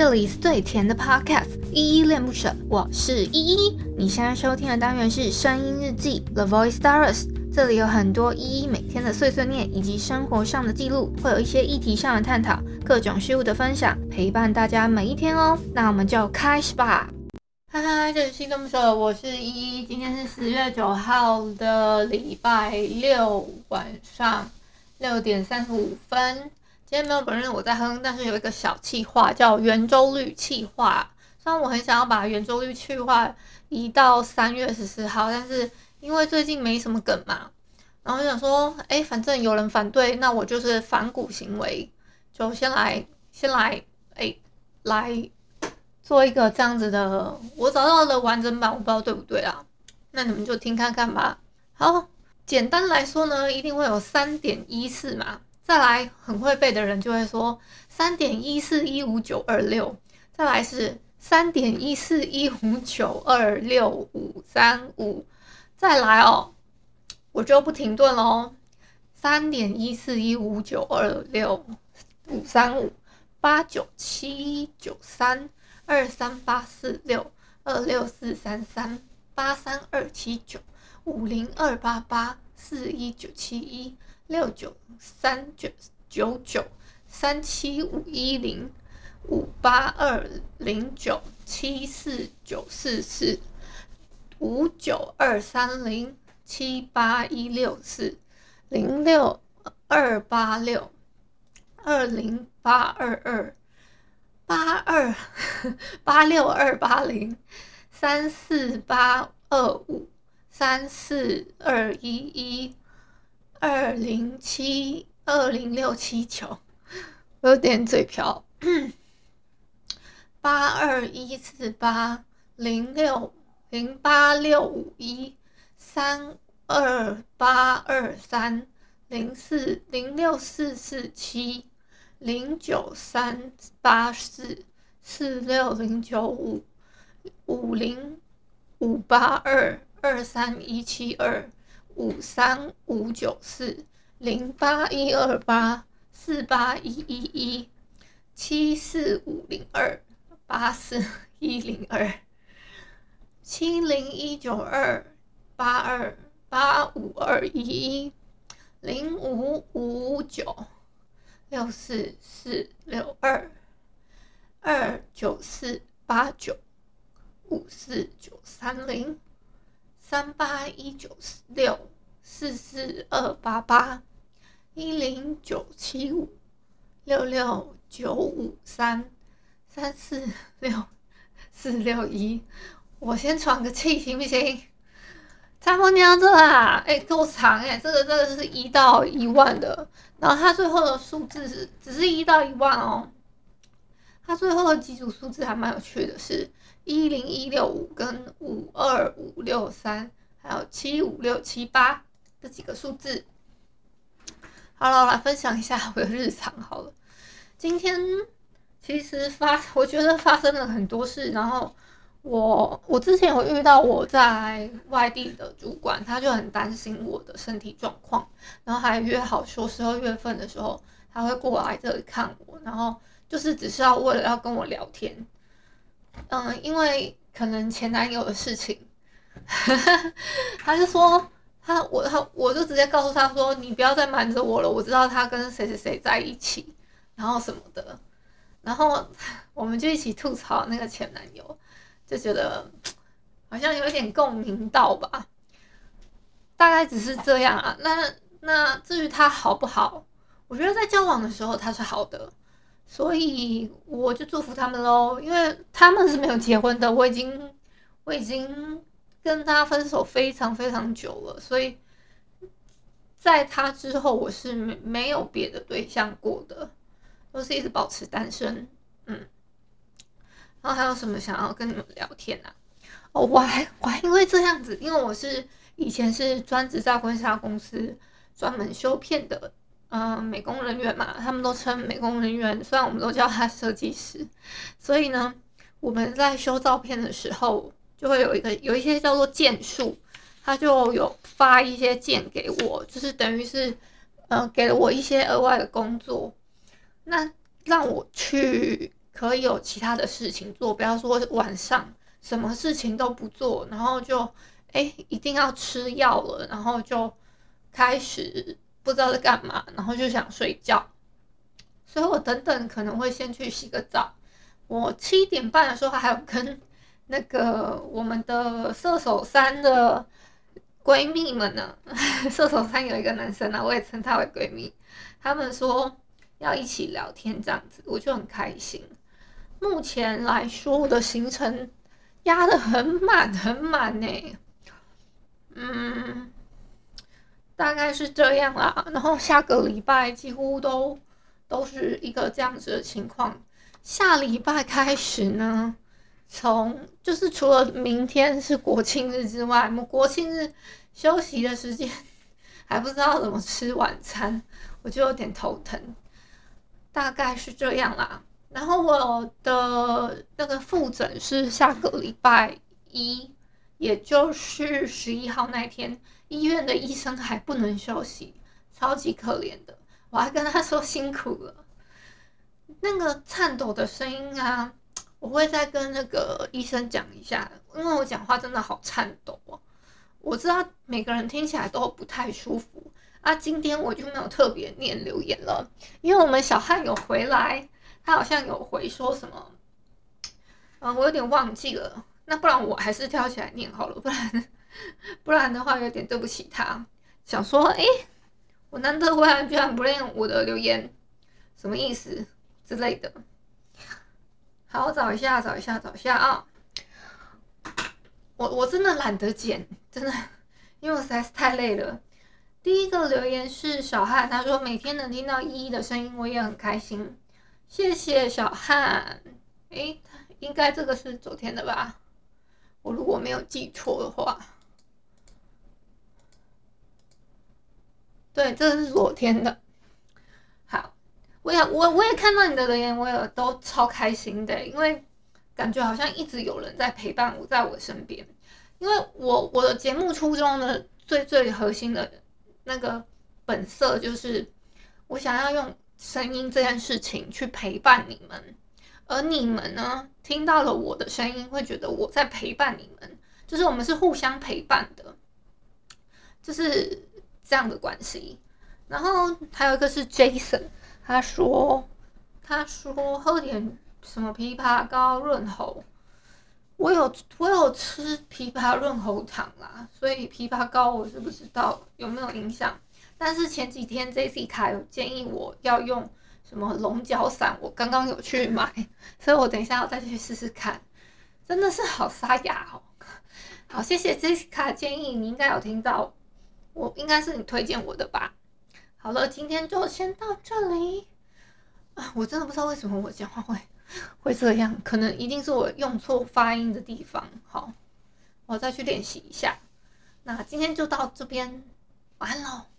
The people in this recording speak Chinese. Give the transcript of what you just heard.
这里是最甜的 Podcast，依依恋不舍，我是依依。你现在收听的单元是声音日记 The Voice Diaries，这里有很多依依每天的碎碎念以及生活上的记录，会有一些议题上的探讨，各种事物的分享，陪伴大家每一天哦。那我们就开始吧。嗨嗨，这里是依依恋不舍，我是依依。今天是十月九号的礼拜六晚上六点三十五分。今天没有本人我在哼，但是有一个小气话叫圆周率气话。虽然我很想要把圆周率气话移到三月十四号，但是因为最近没什么梗嘛，然后就想说，哎，反正有人反对，那我就是反骨行为，就先来先来，哎，来做一个这样子的，我找到的完整版，我不知道对不对啊？那你们就听看看吧。好，简单来说呢，一定会有三点一四嘛。再来，很会背的人就会说三点一四一五九二六。再来是三点一四一五九二六五三五。再来哦，我就不停顿喽。三点一四一五九二六五三五八九七九三二三八四六二六四三三八三二七九五零二八八四一九七一。六九三九九九三七五一零五八二零九七四九四四五九二三零七八一六四零六二八六二零八二二八二 八六二八零三四八二五三四二一一。二零七二零六七九，有点嘴瓢。八二一四八零六零八六五一三二八二三零四零六四四七零九三八四四六零九五五零五八二二三一七二。五三五九四零八一二八四八一一一七四五零二八四一零二七零一九二八二八五二一一零五五九六四四六二二九四八九五四九三零。三八一九四六四四二八八一零九七五六六九五三三四六四六一，我先喘个气行不行？差不多这啊，哎，够长哎，这个这个是一到一万的，然后它最后的数字是只是一到一万哦，它最后的几组数字还蛮有趣的是。一零一六五跟五二五六三，还有七五六七八这几个数字。好了，我来分享一下我的日常好了。今天其实发，我觉得发生了很多事。然后我我之前有遇到我在外地的主管，他就很担心我的身体状况，然后还约好说十二月份的时候他会过来这里看我，然后就是只是要为了要跟我聊天。嗯，因为可能前男友的事情，他就说他我他我就直接告诉他说，你不要再瞒着我了，我知道他跟谁谁谁在一起，然后什么的，然后我们就一起吐槽那个前男友，就觉得好像有点共鸣到吧，大概只是这样啊。那那至于他好不好，我觉得在交往的时候他是好的。所以我就祝福他们喽，因为他们是没有结婚的，我已经我已经跟他分手非常非常久了，所以在他之后我是没没有别的对象过的，都是一直保持单身，嗯。然后还有什么想要跟你们聊天啊？哦，我还我还因为这样子，因为我是以前是专职在婚纱公司专门修片的。嗯、美工人员嘛，他们都称美工人员，虽然我们都叫他设计师。所以呢，我们在修照片的时候，就会有一个有一些叫做件数，他就有发一些件给我，就是等于是，呃，给了我一些额外的工作，那让我去可以有其他的事情做，不要说晚上什么事情都不做，然后就哎一定要吃药了，然后就开始不知道在干嘛，然后就想睡觉。所以我等等可能会先去洗个澡。我七点半的时候还有跟那个我们的射手三的闺蜜们呢，射手三有一个男生啊，我也称他为闺蜜。他们说要一起聊天这样子，我就很开心。目前来说，我的行程压得很满很满呢。嗯，大概是这样啦。然后下个礼拜几乎都都是一个这样子的情况。下礼拜开始呢，从就是除了明天是国庆日之外，我们国庆日休息的时间 还不知道怎么吃晚餐，我就有点头疼。大概是这样啦。然后我的那个复诊是下个礼拜一，也就是十一号那天，医院的医生还不能休息，超级可怜的。我还跟他说辛苦了。那个颤抖的声音啊，我会再跟那个医生讲一下，因为我讲话真的好颤抖哦。我知道每个人听起来都不太舒服啊。今天我就没有特别念留言了，因为我们小汉有回来，他好像有回说什么，嗯，我有点忘记了。那不然我还是跳起来念好了，不然不然的话有点对不起他。想说，哎，我难得回来居然不念我的留言，什么意思？之类的，好，找一下，找一下，找一下啊！我我真的懒得剪，真的，因为我实在是太累了。第一个留言是小汉，他说每天能听到依依的声音，我也很开心。谢谢小汉。诶，应该这个是昨天的吧？我如果没有记错的话，对，这是昨天的。好我也我我也看到你的留言，我也都超开心的，因为感觉好像一直有人在陪伴我，在我身边。因为我我的节目初衷的最最核心的那个本色，就是我想要用声音这件事情去陪伴你们，而你们呢，听到了我的声音，会觉得我在陪伴你们，就是我们是互相陪伴的，就是这样的关系。然后还有一个是 Jason。他说：“他说喝点什么枇杷膏润喉，我有我有吃枇杷润喉糖啦，所以枇杷膏我是不知道有没有影响。但是前几天 Jessica 有建议我要用什么龙角散，我刚刚有去买，所以我等一下要再去试试看。真的是好沙哑哦！好，谢谢 Jessica 建议，你应该有听到，我应该是你推荐我的吧。”好了，今天就先到这里啊！我真的不知道为什么我讲话会会这样，可能一定是我用错发音的地方。好，我再去练习一下。那今天就到这边，晚安喽。